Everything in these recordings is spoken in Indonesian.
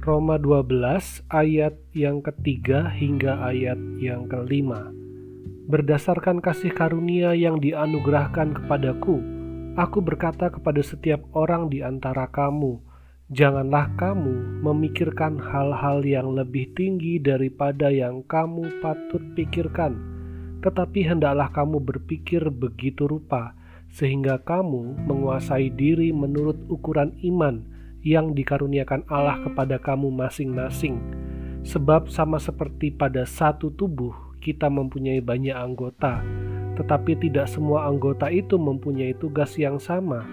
Roma 12 ayat yang ketiga hingga ayat yang kelima. Berdasarkan kasih karunia yang dianugerahkan kepadaku, aku berkata kepada setiap orang di antara kamu, janganlah kamu memikirkan hal-hal yang lebih tinggi daripada yang kamu patut pikirkan, tetapi hendaklah kamu berpikir begitu rupa, sehingga kamu menguasai diri menurut ukuran iman yang dikaruniakan Allah kepada kamu masing-masing. Sebab sama seperti pada satu tubuh, kita mempunyai banyak anggota, tetapi tidak semua anggota itu mempunyai tugas yang sama.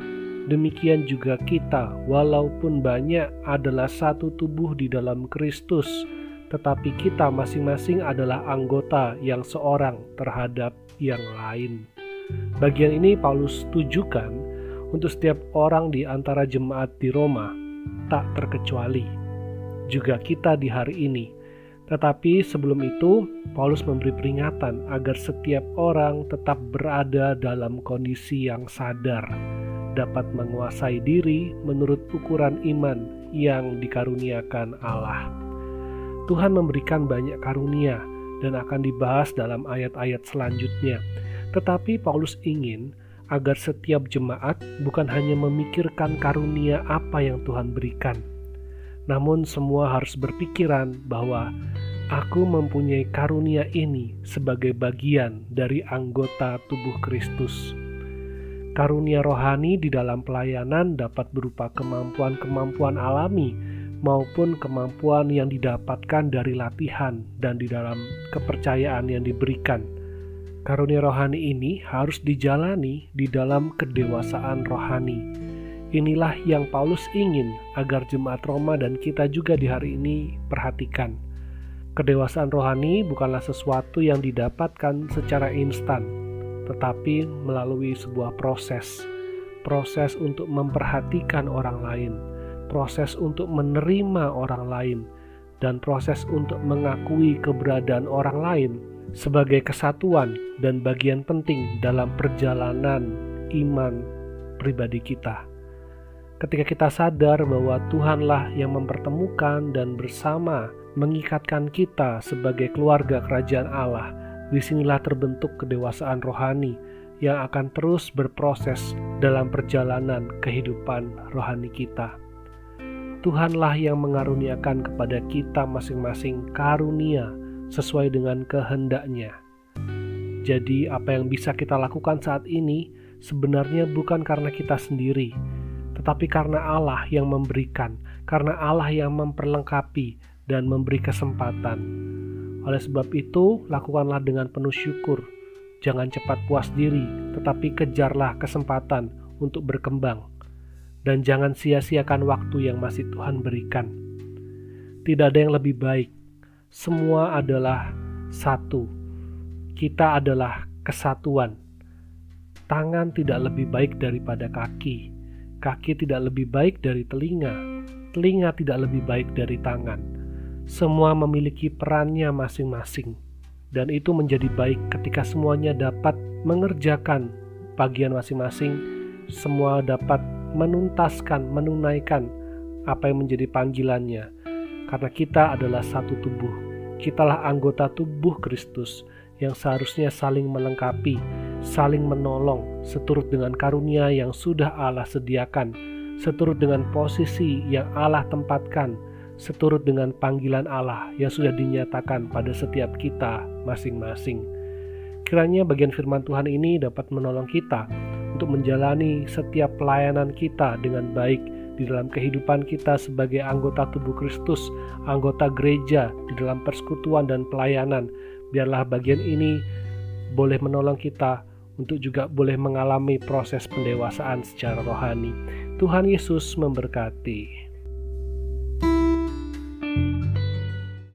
Demikian juga kita, walaupun banyak adalah satu tubuh di dalam Kristus, tetapi kita masing-masing adalah anggota yang seorang terhadap yang lain. Bagian ini Paulus tujukan untuk setiap orang di antara jemaat di Roma, tak terkecuali. Juga kita di hari ini. Tetapi sebelum itu, Paulus memberi peringatan agar setiap orang tetap berada dalam kondisi yang sadar, dapat menguasai diri menurut ukuran iman yang dikaruniakan Allah. Tuhan memberikan banyak karunia dan akan dibahas dalam ayat-ayat selanjutnya. Tetapi Paulus ingin agar setiap jemaat bukan hanya memikirkan karunia apa yang Tuhan berikan, namun semua harus berpikiran bahwa aku mempunyai karunia ini sebagai bagian dari anggota tubuh Kristus. Karunia rohani di dalam pelayanan dapat berupa kemampuan-kemampuan alami maupun kemampuan yang didapatkan dari latihan dan di dalam kepercayaan yang diberikan Karunia rohani ini harus dijalani di dalam kedewasaan rohani. Inilah yang Paulus ingin agar jemaat Roma dan kita juga di hari ini perhatikan. Kedewasaan rohani bukanlah sesuatu yang didapatkan secara instan, tetapi melalui sebuah proses. Proses untuk memperhatikan orang lain, proses untuk menerima orang lain, dan proses untuk mengakui keberadaan orang lain sebagai kesatuan dan bagian penting dalam perjalanan iman pribadi kita. Ketika kita sadar bahwa Tuhanlah yang mempertemukan dan bersama mengikatkan kita sebagai keluarga kerajaan Allah, di sinilah terbentuk kedewasaan rohani yang akan terus berproses dalam perjalanan kehidupan rohani kita. Tuhanlah yang mengaruniakan kepada kita masing-masing karunia sesuai dengan kehendaknya. Jadi, apa yang bisa kita lakukan saat ini sebenarnya bukan karena kita sendiri, tetapi karena Allah yang memberikan, karena Allah yang memperlengkapi dan memberi kesempatan. Oleh sebab itu, lakukanlah dengan penuh syukur. Jangan cepat puas diri, tetapi kejarlah kesempatan untuk berkembang. Dan jangan sia-siakan waktu yang masih Tuhan berikan. Tidak ada yang lebih baik semua adalah satu. Kita adalah kesatuan. Tangan tidak lebih baik daripada kaki. Kaki tidak lebih baik dari telinga. Telinga tidak lebih baik dari tangan. Semua memiliki perannya masing-masing, dan itu menjadi baik ketika semuanya dapat mengerjakan bagian masing-masing. Semua dapat menuntaskan, menunaikan apa yang menjadi panggilannya karena kita adalah satu tubuh. Kitalah anggota tubuh Kristus yang seharusnya saling melengkapi, saling menolong, seturut dengan karunia yang sudah Allah sediakan, seturut dengan posisi yang Allah tempatkan, seturut dengan panggilan Allah yang sudah dinyatakan pada setiap kita masing-masing. Kiranya bagian firman Tuhan ini dapat menolong kita untuk menjalani setiap pelayanan kita dengan baik di dalam kehidupan kita sebagai anggota tubuh Kristus, anggota gereja di dalam persekutuan dan pelayanan. Biarlah bagian ini boleh menolong kita untuk juga boleh mengalami proses pendewasaan secara rohani. Tuhan Yesus memberkati.